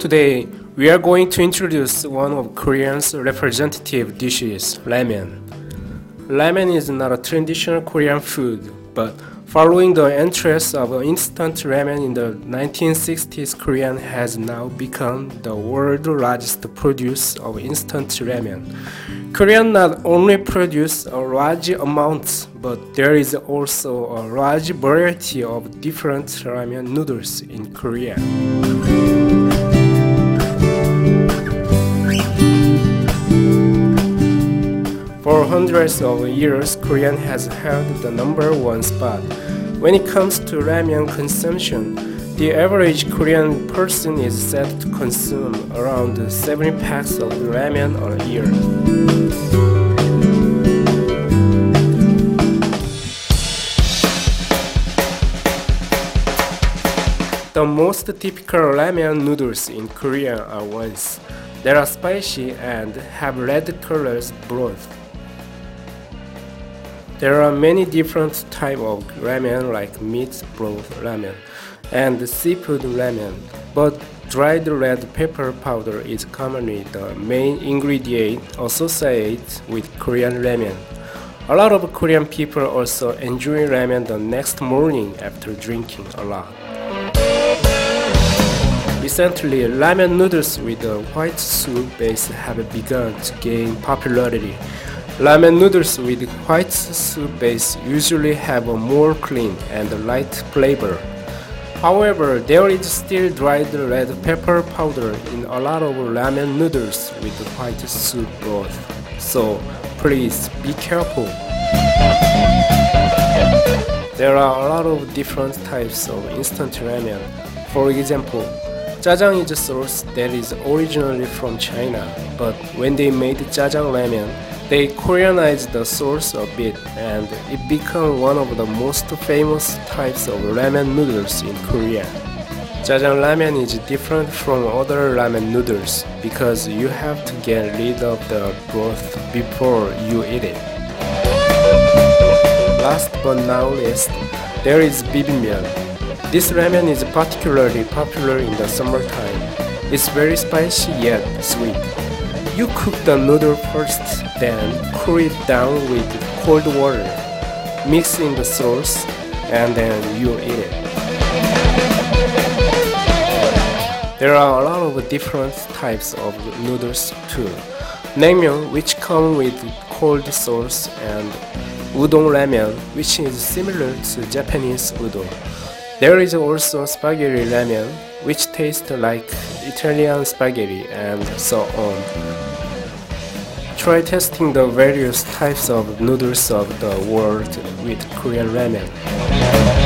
Today, we are going to introduce one of Korean's representative dishes, ramen. Ramen is not a traditional Korean food, but following the entrance of instant ramen in the 1960s, Korea has now become the world's largest producer of instant ramen. Korea not only produce a large amount, but there is also a large variety of different ramen noodles in Korea. For hundreds of years, Korean has held the number one spot. When it comes to ramen consumption, the average Korean person is said to consume around 70 packs of ramen a year. The most typical ramen noodles in Korea are ones that are spicy and have red colors broth. There are many different types of ramen like meat broth ramen and seafood ramen, but dried red pepper powder is commonly the main ingredient associated with Korean ramen. A lot of Korean people also enjoy ramen the next morning after drinking a lot. Recently, ramen noodles with a white soup base have begun to gain popularity. Ramen noodles with white soup base usually have a more clean and light flavor. However, there is still dried red pepper powder in a lot of ramen noodles with white soup broth. So please be careful. There are a lot of different types of instant ramen. For example, Jajang is a sauce that is originally from China, but when they made Jajang ramen, they Koreanized the sauce a bit and it became one of the most famous types of ramen noodles in Korea. Jajang ramen is different from other ramen noodles because you have to get rid of the broth before you eat it. Last but not least, there is bibimbap. This ramen is particularly popular in the summertime. It's very spicy yet sweet. You cook the noodle first, then cool it down with cold water. Mix in the sauce, and then you eat it. There are a lot of different types of noodles too. Naengmyeon, which come with cold sauce, and udon ramen, which is similar to Japanese udon. There is also spaghetti ramen, which tastes like Italian spaghetti, and so on. Try testing the various types of noodles of the world with Korean ramen.